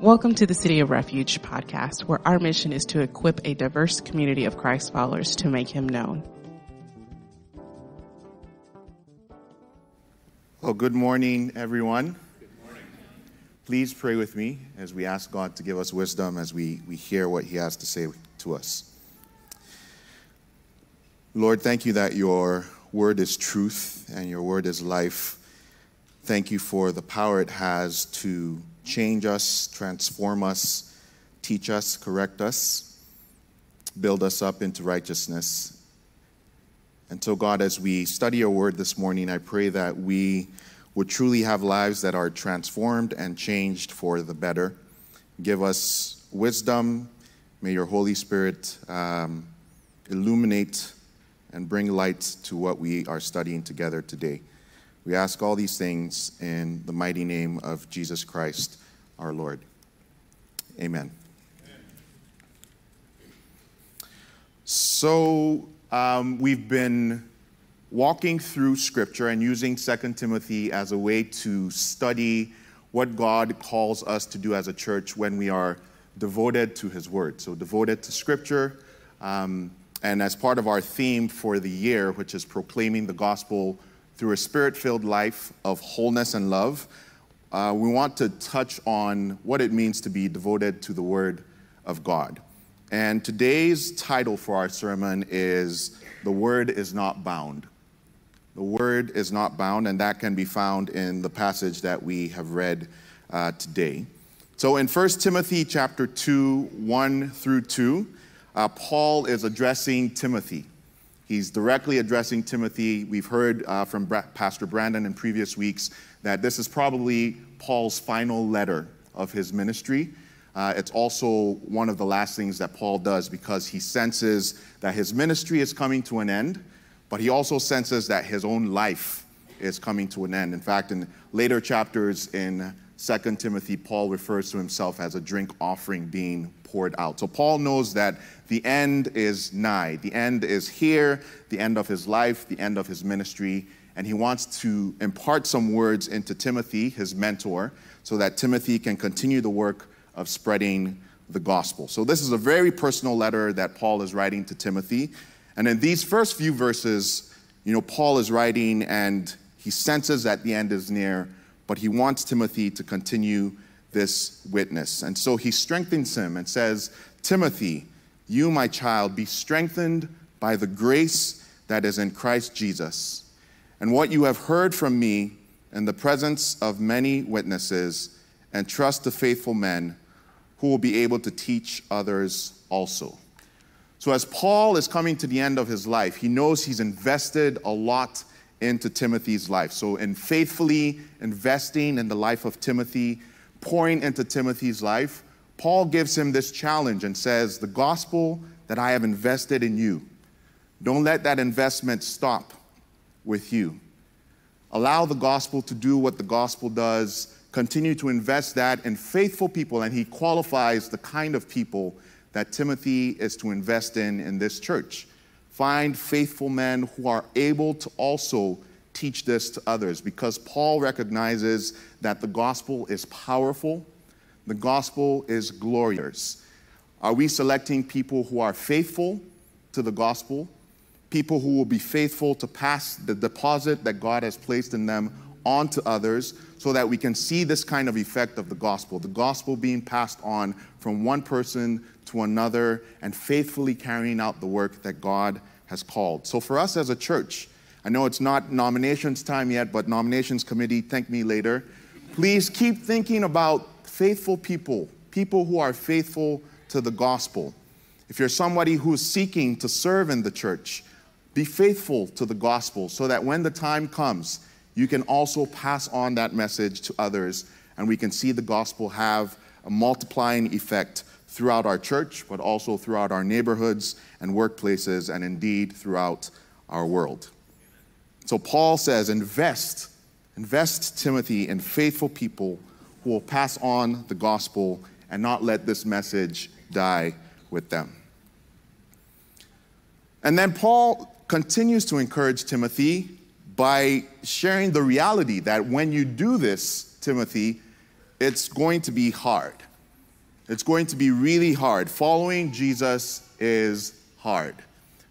Welcome to the City of Refuge podcast, where our mission is to equip a diverse community of Christ followers to make him known. Well, good morning, everyone. Good morning. Please pray with me as we ask God to give us wisdom as we, we hear what He has to say to us. Lord, thank you that your word is truth and your word is life. Thank you for the power it has to change us, transform us, teach us, correct us, build us up into righteousness. And so, God, as we study your word this morning, I pray that we would truly have lives that are transformed and changed for the better. Give us wisdom. May your Holy Spirit um, illuminate and bring light to what we are studying together today. We ask all these things in the mighty name of Jesus Christ, our Lord. Amen. So, um, we've been walking through Scripture and using 2 Timothy as a way to study what God calls us to do as a church when we are devoted to His Word. So, devoted to Scripture. Um, and as part of our theme for the year, which is proclaiming the gospel through a spirit filled life of wholeness and love, uh, we want to touch on what it means to be devoted to the Word of God. And today's title for our sermon is The Word is Not Bound. The Word is not bound, and that can be found in the passage that we have read uh, today. So in 1 Timothy chapter 2, 1 through 2, uh, Paul is addressing Timothy. He's directly addressing Timothy. We've heard uh, from Bra- Pastor Brandon in previous weeks that this is probably Paul's final letter of his ministry. Uh, it's also one of the last things that Paul does because he senses that his ministry is coming to an end, but he also senses that his own life is coming to an end. In fact, in later chapters in 2 Timothy, Paul refers to himself as a drink offering being poured out. So Paul knows that the end is nigh. The end is here, the end of his life, the end of his ministry. And he wants to impart some words into Timothy, his mentor, so that Timothy can continue the work of spreading the gospel. So this is a very personal letter that Paul is writing to Timothy. And in these first few verses, you know, Paul is writing and he senses that the end is near, but he wants Timothy to continue this witness. And so he strengthens him and says, Timothy, you, my child, be strengthened by the grace that is in Christ Jesus. And what you have heard from me in the presence of many witnesses, and trust the faithful men who will be able to teach others also. So, as Paul is coming to the end of his life, he knows he's invested a lot into Timothy's life. So, in faithfully investing in the life of Timothy, pouring into Timothy's life, Paul gives him this challenge and says, The gospel that I have invested in you, don't let that investment stop with you. Allow the gospel to do what the gospel does. Continue to invest that in faithful people, and he qualifies the kind of people that Timothy is to invest in in this church. Find faithful men who are able to also teach this to others because Paul recognizes that the gospel is powerful, the gospel is glorious. Are we selecting people who are faithful to the gospel, people who will be faithful to pass the deposit that God has placed in them on to others so that we can see this kind of effect of the gospel, the gospel being passed on from one person to another and faithfully carrying out the work that God has called. So for us as a church, I know it's not nominations time yet, but nominations committee, thank me later. Please keep thinking about faithful people, people who are faithful to the gospel. If you're somebody who's seeking to serve in the church, be faithful to the gospel so that when the time comes, you can also pass on that message to others and we can see the gospel have a multiplying effect throughout our church, but also throughout our neighborhoods and workplaces, and indeed throughout our world. So Paul says, invest, invest Timothy in faithful people who will pass on the gospel and not let this message die with them. And then Paul continues to encourage Timothy by sharing the reality that when you do this, Timothy, it's going to be hard. It's going to be really hard. Following Jesus is hard.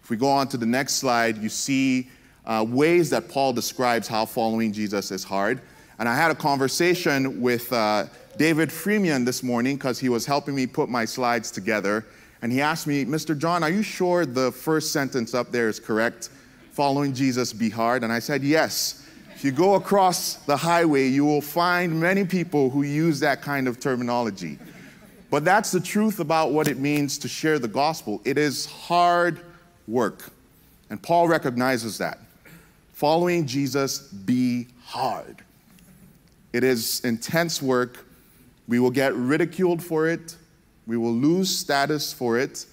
If we go on to the next slide, you see uh, ways that Paul describes how following Jesus is hard. And I had a conversation with uh, David Freemian this morning because he was helping me put my slides together. And he asked me, Mr. John, are you sure the first sentence up there is correct? Following Jesus be hard? And I said, yes. If you go across the highway, you will find many people who use that kind of terminology. But that's the truth about what it means to share the gospel. It is hard work. And Paul recognizes that. Following Jesus be hard. It is intense work. We will get ridiculed for it. We will lose status for it.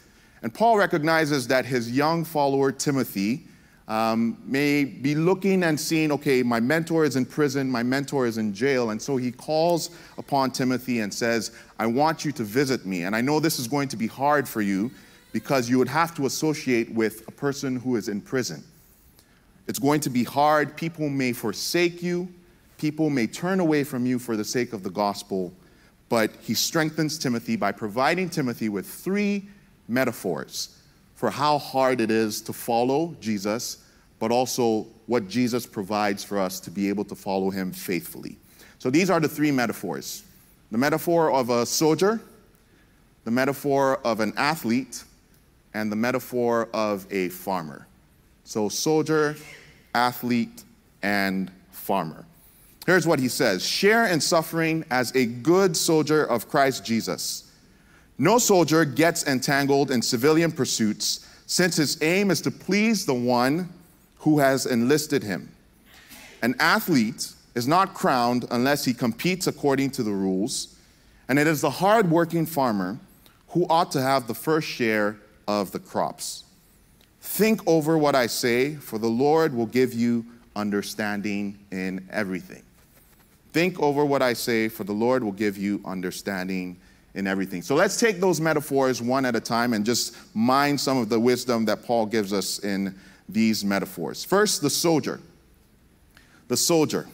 And Paul recognizes that his young follower, Timothy, um, may be looking and seeing, okay, my mentor is in prison, my mentor is in jail. And so he calls upon Timothy and says, I want you to visit me. And I know this is going to be hard for you because you would have to associate with a person who is in prison. It's going to be hard. People may forsake you, people may turn away from you for the sake of the gospel. But he strengthens Timothy by providing Timothy with three metaphors for how hard it is to follow Jesus, but also what Jesus provides for us to be able to follow him faithfully. So these are the three metaphors the metaphor of a soldier, the metaphor of an athlete, and the metaphor of a farmer. So, soldier, athlete, and farmer. Here's what he says Share in suffering as a good soldier of Christ Jesus. No soldier gets entangled in civilian pursuits, since his aim is to please the one who has enlisted him. An athlete is not crowned unless he competes according to the rules, and it is the hard-working farmer who ought to have the first share of the crops. Think over what I say, for the Lord will give you understanding in everything. Think over what I say, for the Lord will give you understanding in everything. So let's take those metaphors one at a time and just mine some of the wisdom that Paul gives us in these metaphors. First, the soldier. The soldier.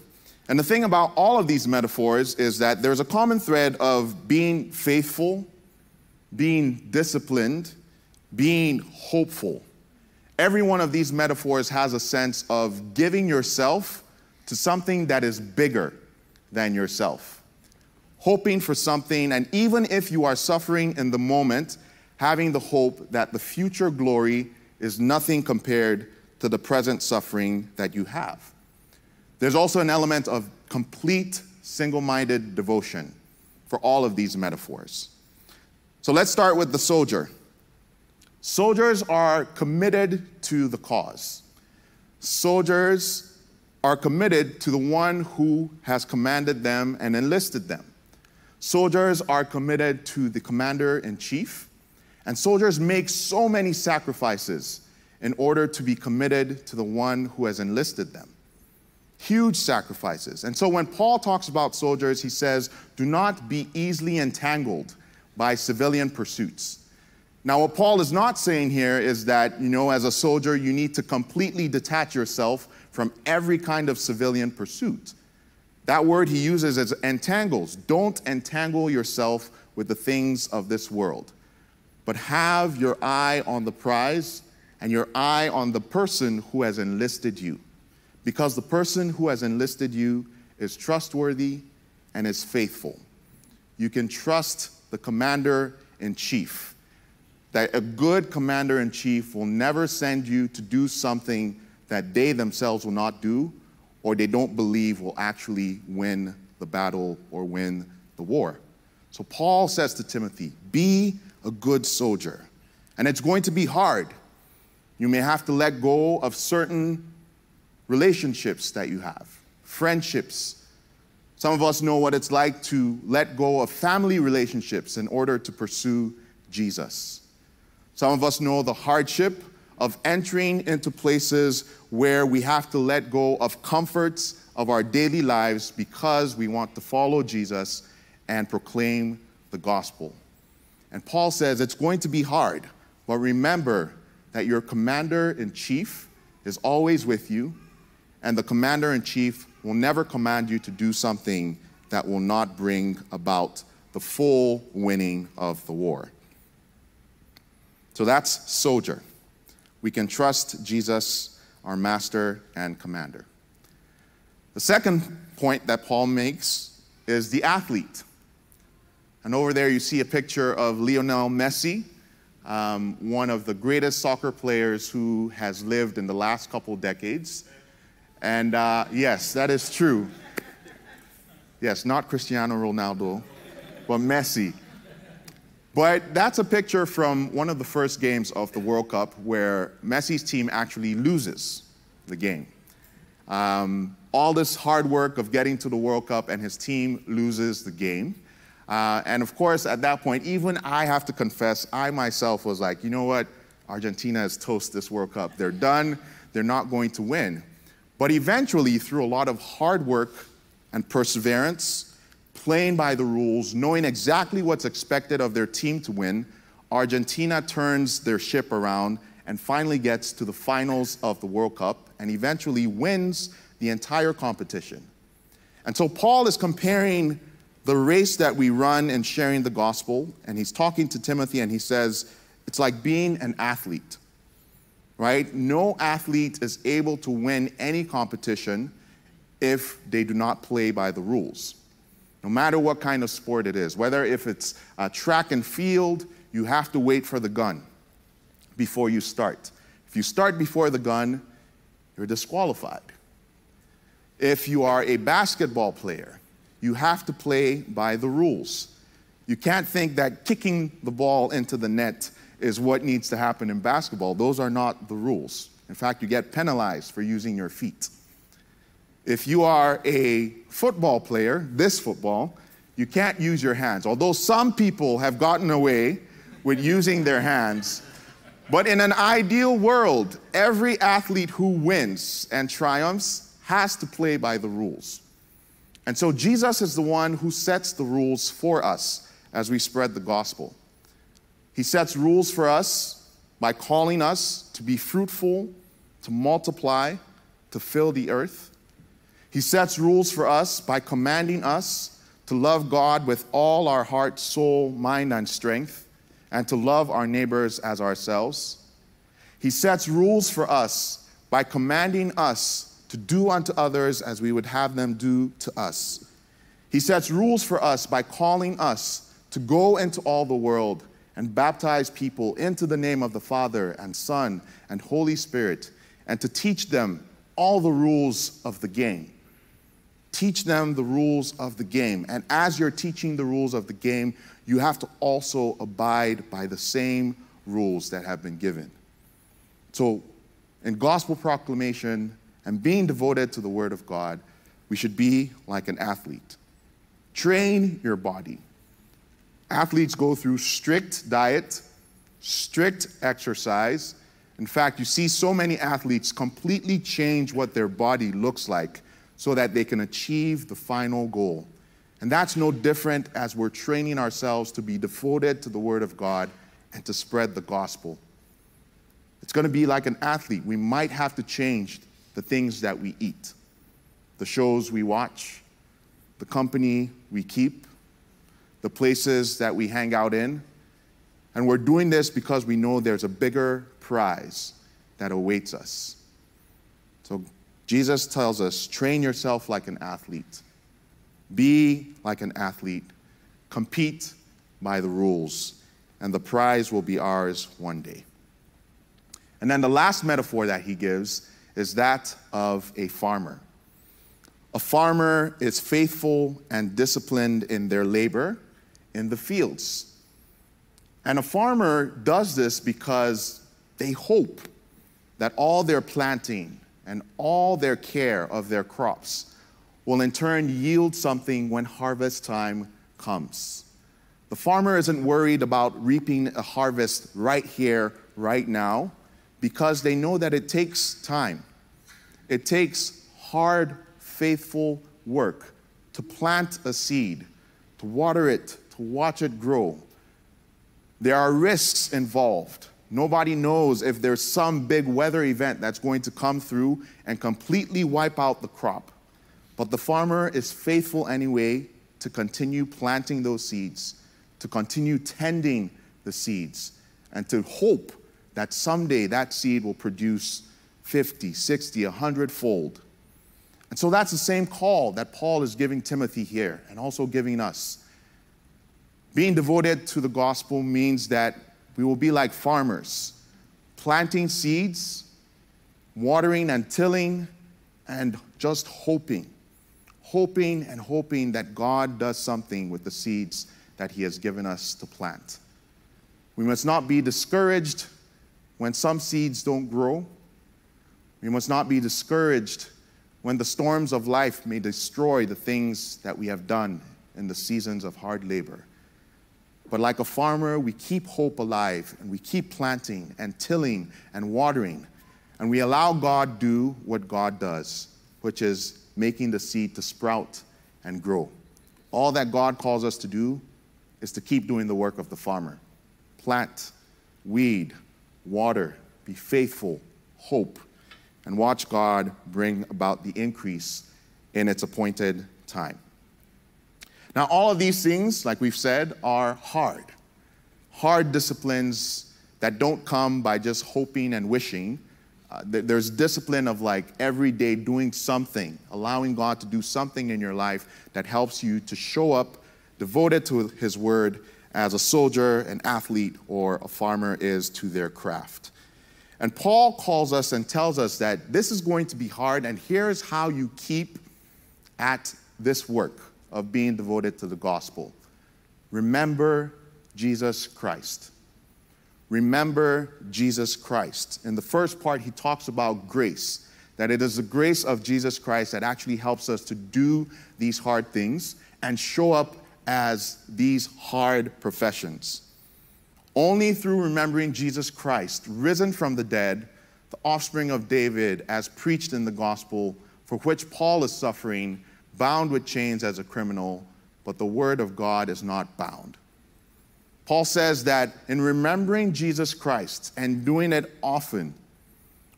And the thing about all of these metaphors is that there's a common thread of being faithful, being disciplined, being hopeful. Every one of these metaphors has a sense of giving yourself to something that is bigger than yourself hoping for something, and even if you are suffering in the moment, having the hope that the future glory is nothing compared to the present suffering that you have. There's also an element of complete single minded devotion for all of these metaphors. So let's start with the soldier. Soldiers are committed to the cause. Soldiers are committed to the one who has commanded them and enlisted them. Soldiers are committed to the commander in chief, and soldiers make so many sacrifices in order to be committed to the one who has enlisted them. Huge sacrifices. And so when Paul talks about soldiers, he says, do not be easily entangled by civilian pursuits. Now, what Paul is not saying here is that, you know, as a soldier, you need to completely detach yourself from every kind of civilian pursuit. That word he uses is entangles. Don't entangle yourself with the things of this world, but have your eye on the prize and your eye on the person who has enlisted you. Because the person who has enlisted you is trustworthy and is faithful. You can trust the commander in chief. That a good commander in chief will never send you to do something that they themselves will not do or they don't believe will actually win the battle or win the war. So Paul says to Timothy, Be a good soldier. And it's going to be hard. You may have to let go of certain relationships that you have, friendships. Some of us know what it's like to let go of family relationships in order to pursue Jesus. Some of us know the hardship of entering into places where we have to let go of comforts of our daily lives because we want to follow Jesus and proclaim the gospel. And Paul says it's going to be hard, but remember that your commander in chief is always with you, and the commander in chief will never command you to do something that will not bring about the full winning of the war. So that's soldier. We can trust Jesus, our master and commander. The second point that Paul makes is the athlete. And over there, you see a picture of Lionel Messi, um, one of the greatest soccer players who has lived in the last couple decades. And uh, yes, that is true. Yes, not Cristiano Ronaldo, but Messi. But that's a picture from one of the first games of the World Cup where Messi's team actually loses the game. Um, all this hard work of getting to the World Cup and his team loses the game. Uh, and of course, at that point, even I have to confess, I myself was like, you know what? Argentina is toast this World Cup. They're done. They're not going to win. But eventually, through a lot of hard work and perseverance, playing by the rules, knowing exactly what's expected of their team to win, Argentina turns their ship around and finally gets to the finals of the World Cup and eventually wins the entire competition. And so Paul is comparing the race that we run in sharing the gospel, and he's talking to Timothy and he says, it's like being an athlete, right? No athlete is able to win any competition if they do not play by the rules. No matter what kind of sport it is, whether if it's track and field, you have to wait for the gun before you start. If you start before the gun, you're disqualified. If you are a basketball player, you have to play by the rules. You can't think that kicking the ball into the net is what needs to happen in basketball. Those are not the rules. In fact, you get penalized for using your feet. If you are a football player, this football, you can't use your hands. Although some people have gotten away with using their hands, but in an ideal world, every athlete who wins and triumphs has to play by the rules. And so Jesus is the one who sets the rules for us as we spread the gospel. He sets rules for us by calling us to be fruitful, to multiply, to fill the earth. He sets rules for us by commanding us to love God with all our heart, soul, mind, and strength, and to love our neighbors as ourselves. He sets rules for us by commanding us to do unto others as we would have them do to us. He sets rules for us by calling us to go into all the world and baptize people into the name of the Father and Son and Holy Spirit and to teach them all the rules of the game. Teach them the rules of the game. And as you're teaching the rules of the game, you have to also abide by the same rules that have been given. So, in gospel proclamation, and being devoted to the Word of God, we should be like an athlete. Train your body. Athletes go through strict diet, strict exercise. In fact, you see so many athletes completely change what their body looks like so that they can achieve the final goal. And that's no different as we're training ourselves to be devoted to the Word of God and to spread the gospel. It's going to be like an athlete. We might have to change the things that we eat, the shows we watch, the company we keep, the places that we hang out in. And we're doing this because we know there's a bigger prize that awaits us. So Jesus tells us train yourself like an athlete, be like an athlete, compete by the rules, and the prize will be ours one day. And then the last metaphor that he gives is that of a farmer. A farmer is faithful and disciplined in their labor in the fields. And a farmer does this because they hope that all their planting and all their care of their crops will in turn yield something when harvest time comes. The farmer isn't worried about reaping a harvest right here, right now because they know that it takes time. It takes hard, faithful work to plant a seed, to water it, to watch it grow. There are risks involved. Nobody knows if there's some big weather event that's going to come through and completely wipe out the crop. But the farmer is faithful anyway to continue planting those seeds, to continue tending the seeds, and to hope that someday that seed will produce 50, 60, 100 fold. And so that's the same call that Paul is giving Timothy here and also giving us. Being devoted to the gospel means that we will be like farmers, planting seeds, watering and tilling, and just hoping, hoping and hoping that God does something with the seeds that He has given us to plant. We must not be discouraged when some seeds don't grow. We must not be discouraged when the storms of life may destroy the things that we have done in the seasons of hard labor. But like a farmer, we keep hope alive and we keep planting and tilling and watering. And we allow God do what God does, which is making the seed to sprout and grow. All that God calls us to do is to keep doing the work of the farmer. Plant, weed, water, be faithful, hope, and watch God bring about the increase in its appointed time. Now, all of these things, like we've said, are hard. Hard disciplines that don't come by just hoping and wishing. Uh, there's discipline of like every day doing something, allowing God to do something in your life that helps you to show up devoted to His word as a soldier, an athlete, or a farmer is to their craft. And Paul calls us and tells us that this is going to be hard, and here's how you keep at this work of being devoted to the gospel. Remember Jesus Christ. Remember Jesus Christ. In the first part, he talks about grace, that it is the grace of Jesus Christ that actually helps us to do these hard things and show up as these hard professions. Only through remembering Jesus Christ, risen from the dead, the offspring of David, as preached in the gospel, for which Paul is suffering, bound with chains as a criminal, but the word of God is not bound. Paul says that in remembering Jesus Christ and doing it often,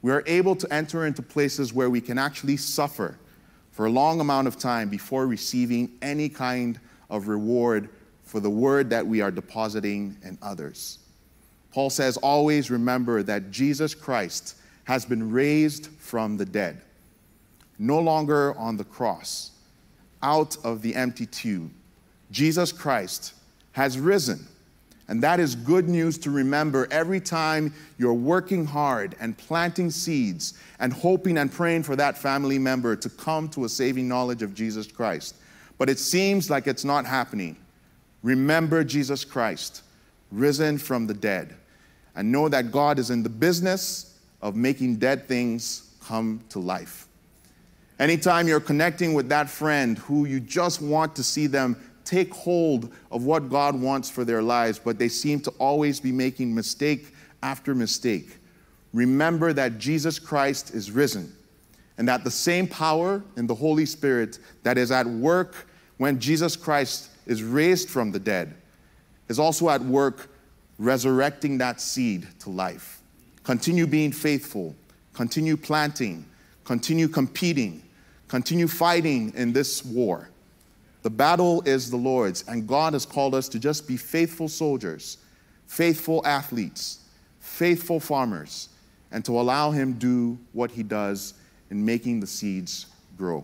we are able to enter into places where we can actually suffer for a long amount of time before receiving any kind of reward for the word that we are depositing in others. Paul says, always remember that Jesus Christ has been raised from the dead, no longer on the cross, out of the empty tomb. Jesus Christ has risen. And that is good news to remember every time you're working hard and planting seeds and hoping and praying for that family member to come to a saving knowledge of Jesus Christ. But it seems like it's not happening. Remember Jesus Christ, risen from the dead, and know that God is in the business of making dead things come to life. Anytime you're connecting with that friend who you just want to see them take hold of what God wants for their lives, but they seem to always be making mistake after mistake, remember that Jesus Christ is risen and that the same power in the Holy Spirit that is at work when Jesus Christ is raised from the dead, is also at work resurrecting that seed to life. Continue being faithful, continue planting, continue competing, continue fighting in this war. The battle is the Lord's, and God has called us to just be faithful soldiers, faithful athletes, faithful farmers, and to allow Him do what He does in making the seeds grow.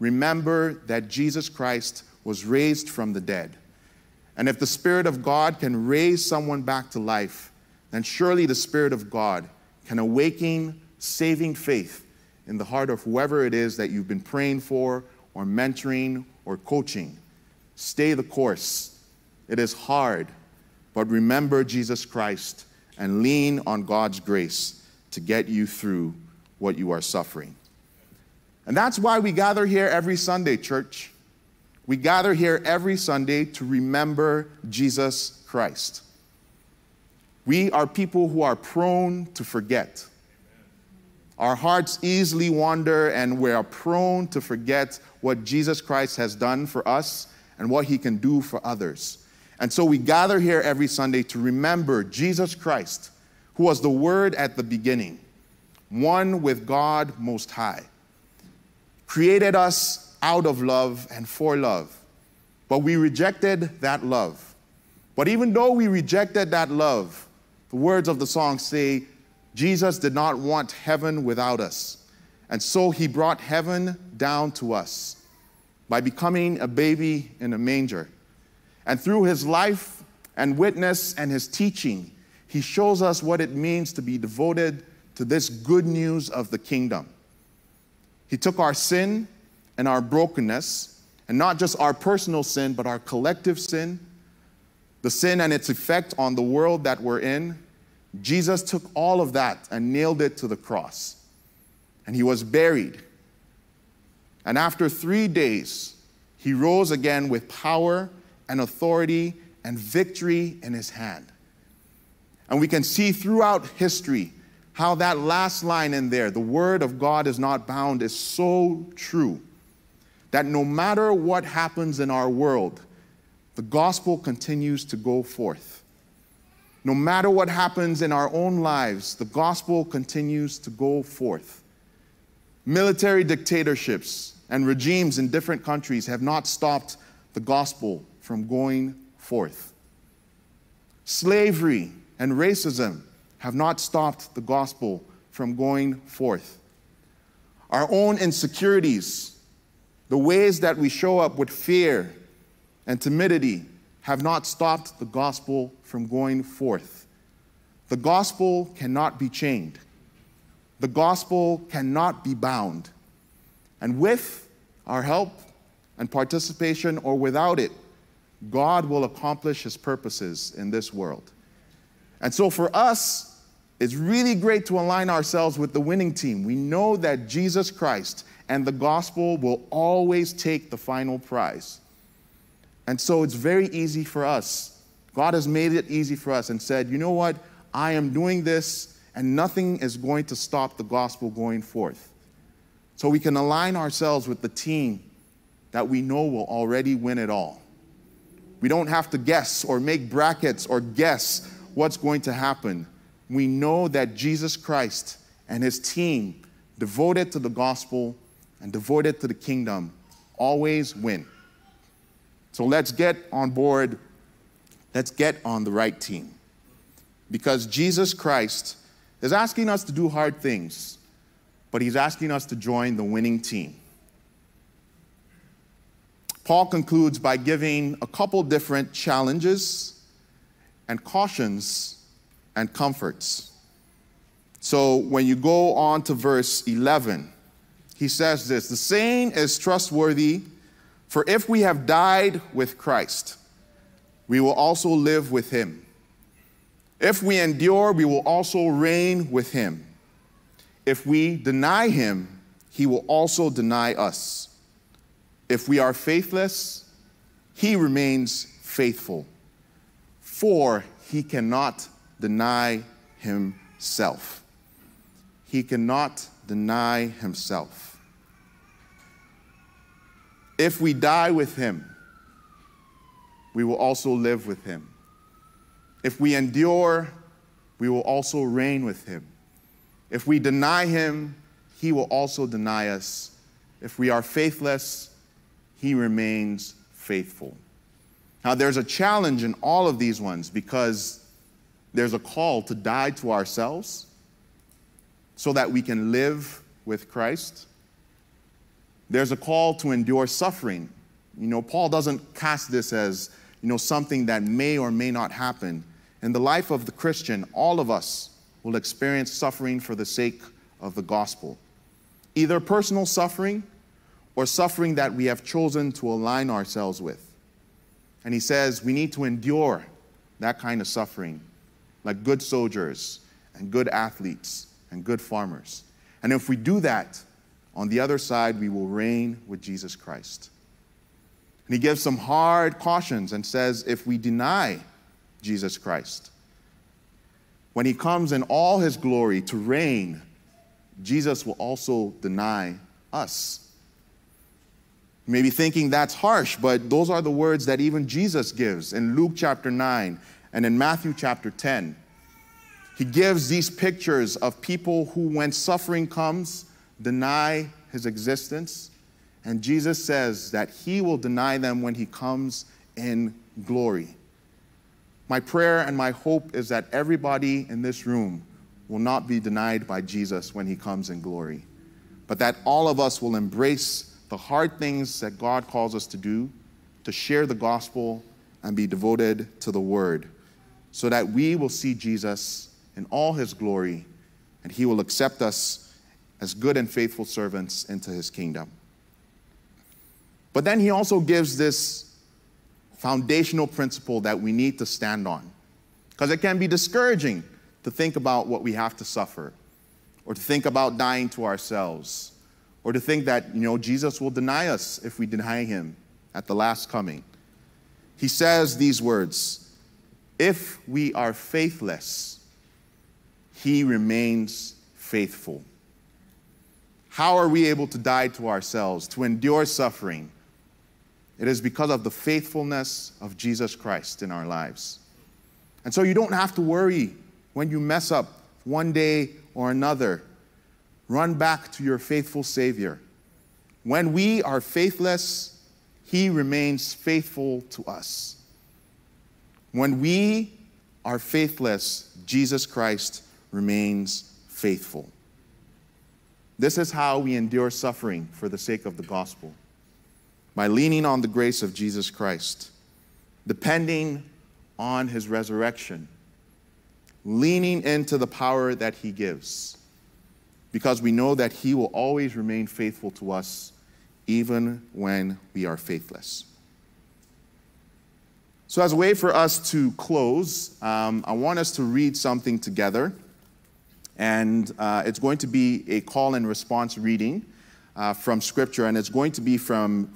Remember that Jesus Christ was raised from the dead. And if the Spirit of God can raise someone back to life, then surely the Spirit of God can awaken saving faith in the heart of whoever it is that you've been praying for, or mentoring, or coaching. Stay the course. It is hard, but remember Jesus Christ and lean on God's grace to get you through what you are suffering. And that's why we gather here every Sunday, church. We gather here every Sunday to remember Jesus Christ. We are people who are prone to forget. Our hearts easily wander, and we are prone to forget what Jesus Christ has done for us and what he can do for others. And so we gather here every Sunday to remember Jesus Christ, who was the Word at the beginning, one with God Most High, created us out of love and for love, But we rejected that love. But even though we rejected that love, the words of the song say, Jesus did not want heaven without us. And so he brought heaven down to us by becoming a baby in a manger. And through his life and witness and his teaching, he shows us what it means to be devoted to this good news of the kingdom. He took our sin and our brokenness, and not just our personal sin, but our collective sin, the sin and its effect on the world that we're in. Jesus took all of that and nailed it to the cross. And he was buried. And after three days, he rose again with power and authority and victory in his hand. And we can see throughout history how that last line in there, the word of God is not bound, is so true. That no matter what happens in our world, the gospel continues to go forth. No matter what happens in our own lives, the gospel continues to go forth. Military dictatorships and regimes in different countries have not stopped the gospel from going forth. Slavery and racism have not stopped the gospel from going forth. Our own insecurities, the ways that we show up with fear and timidity, have not stopped the gospel from going forth. The gospel cannot be chained. The gospel cannot be bound. And with our help and participation, or without it, God will accomplish his purposes in this world. And so for us, it's really great to align ourselves with the winning team. We know that Jesus Christ and the gospel will always take the final prize. And so it's very easy for us. God has made it easy for us and said, you know what? I am doing this, and nothing is going to stop the gospel going forth. So we can align ourselves with the team that we know will already win it all. We don't have to guess or make brackets or guess what's going to happen. We know that Jesus Christ and his team, devoted to the gospel and devoted to the kingdom, always win. So let's get on board. Let's get on the right team. Because Jesus Christ is asking us to do hard things, but he's asking us to join the winning team. Paul concludes by giving a couple different challenges and cautions and comforts. So when you go on to verse 11, he says this The saying is trustworthy, for if we have died with Christ, we will also live with him. If we endure, we will also reign with him. If we deny him, he will also deny us. If we are faithless, he remains faithful, for he cannot deny himself. He cannot deny himself. If we die with him, we will also live with him. If we endure, we will also reign with him. If we deny him, he will also deny us. If we are faithless, he remains faithful. Now, there's a challenge in all of these ones because there's a call to die to ourselves so that we can live with Christ. There's a call to endure suffering. You know, Paul doesn't cast this as, you know, something that may or may not happen. In the life of the Christian, all of us will experience suffering for the sake of the gospel. Either personal suffering or suffering that we have chosen to align ourselves with. And he says we need to endure that kind of suffering like good soldiers and good athletes and good farmers. And if we do that, on the other side, we will reign with Jesus Christ. And he gives some hard cautions and says if we deny Jesus Christ, when he comes in all his glory to reign, Jesus will also deny us. You may be thinking that's harsh, but those are the words that even Jesus gives in Luke chapter 9 and in Matthew chapter 10. He gives these pictures of people who, when suffering comes, deny his existence And Jesus says that he will deny them when he comes in glory. My prayer and my hope is that everybody in this room will not be denied by Jesus when he comes in glory, but that all of us will embrace the hard things that God calls us to do, to share the gospel and be devoted to the word, so that we will see Jesus in all his glory and he will accept us as good and faithful servants into his kingdom. But then he also gives this foundational principle that we need to stand on. Because it can be discouraging to think about what we have to suffer, or to think about dying to ourselves, or to think that, you know, Jesus will deny us if we deny him at the last coming. He says these words If we are faithless, he remains faithful. How are we able to die to ourselves, to endure suffering? It is because of the faithfulness of Jesus Christ in our lives. And so you don't have to worry when you mess up one day or another. Run back to your faithful Savior. When we are faithless, He remains faithful to us. When we are faithless, Jesus Christ remains faithful. This is how we endure suffering for the sake of the gospel by leaning on the grace of Jesus Christ, depending on his resurrection, leaning into the power that he gives, because we know that he will always remain faithful to us even when we are faithless. So, as a way for us to close, um, I want us to read something together. And uh, it's going to be a call and response reading uh, from Scripture, and it's going to be from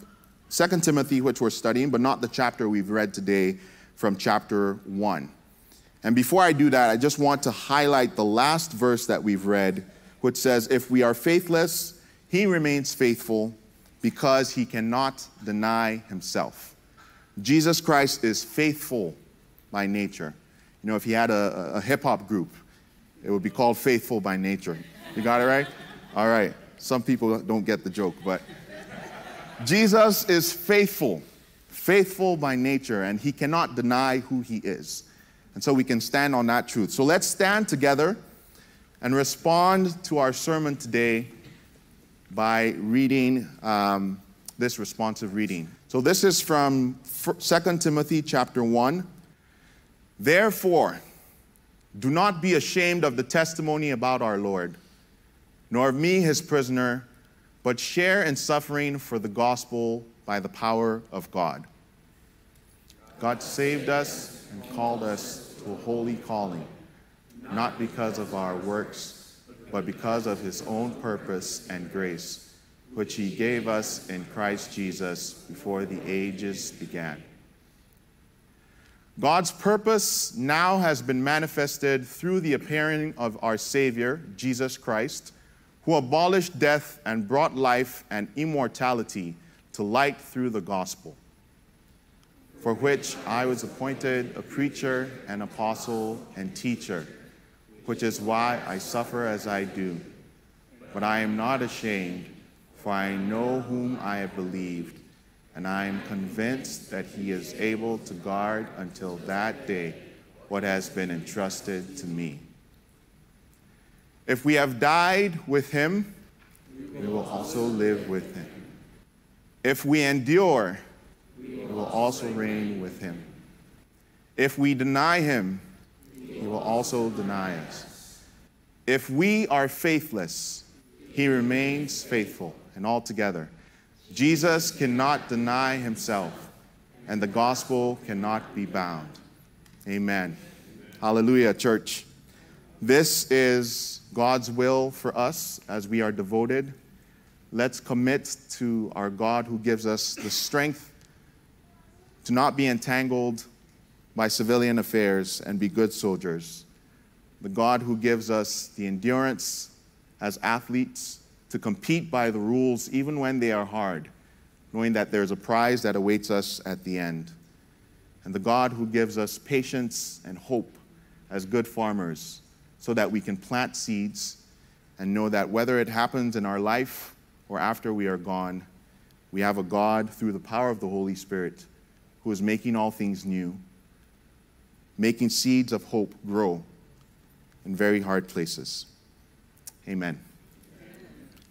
2 Timothy, which we're studying, but not the chapter we've read today from chapter 1. And before I do that, I just want to highlight the last verse that we've read, which says, If we are faithless, he remains faithful because he cannot deny himself. Jesus Christ is faithful by nature. You know, if he had a, a hip hop group, it would be called Faithful by Nature. You got it right? All right. Some people don't get the joke, but Jesus is faithful, faithful by nature, and he cannot deny who he is. And so we can stand on that truth. So let's stand together and respond to our sermon today by reading um, this responsive reading. So this is from 2 Timothy chapter 1. Therefore, do not be ashamed of the testimony about our Lord, nor of me, his prisoner but share in suffering for the gospel by the power of God. God saved us and called us to a holy calling, not because of our works, but because of his own purpose and grace, which he gave us in Christ Jesus before the ages began. God's purpose now has been manifested through the appearing of our Savior, Jesus Christ who abolished death and brought life and immortality to light through the gospel, for which I was appointed a preacher, an apostle, and teacher, which is why I suffer as I do. But I am not ashamed, for I know whom I have believed, and I am convinced that he is able to guard until that day what has been entrusted to me. If we have died with him, we will also live with him. If we endure, we will also reign with him. If we deny him, he will also deny us. If we are faithless, he remains faithful. And altogether, Jesus cannot deny himself, and the gospel cannot be bound. Amen. Hallelujah, church. This is God's will for us as we are devoted. Let's commit to our God who gives us the strength to not be entangled by civilian affairs and be good soldiers. The God who gives us the endurance as athletes to compete by the rules even when they are hard, knowing that there's a prize that awaits us at the end. And the God who gives us patience and hope as good farmers so that we can plant seeds and know that whether it happens in our life or after we are gone, We have a God through the power of the Holy Spirit who is making all things new, making seeds of hope grow in very hard places. Amen.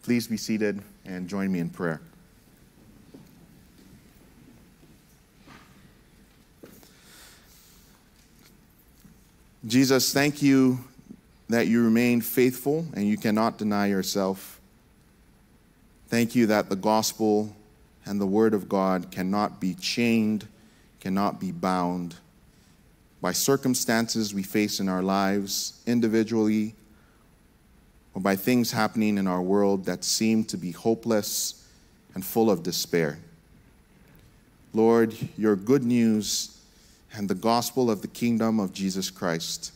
Please be seated and join me in prayer. Jesus, thank you that you remain faithful and you cannot deny yourself. Thank you that the gospel and the word of God cannot be chained, cannot be bound by circumstances we face in our lives individually or by things happening in our world that seem to be hopeless and full of despair. Lord, your good news and the gospel of the kingdom of Jesus Christ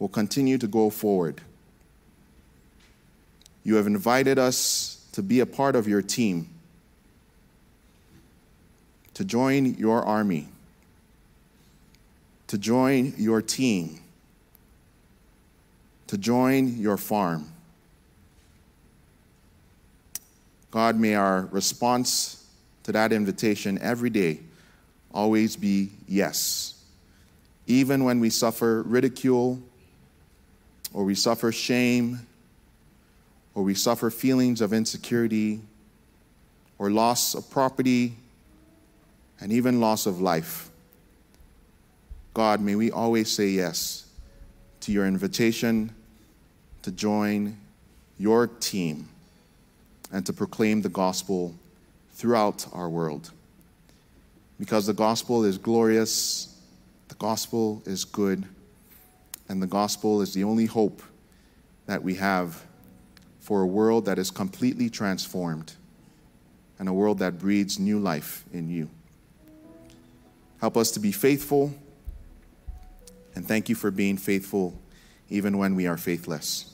will continue to go forward. You have invited us to be a part of your team, to join your army, to join your team, to join your farm. God, may our response to that invitation every day always be yes. Even when we suffer ridicule, or we suffer shame, or we suffer feelings of insecurity, or loss of property, and even loss of life. God, may we always say yes to your invitation to join your team and to proclaim the gospel throughout our world because the gospel is glorious, the gospel is good, and the gospel is the only hope that we have for a world that is completely transformed and a world that breeds new life in you. Help us to be faithful, and thank you for being faithful even when we are faithless.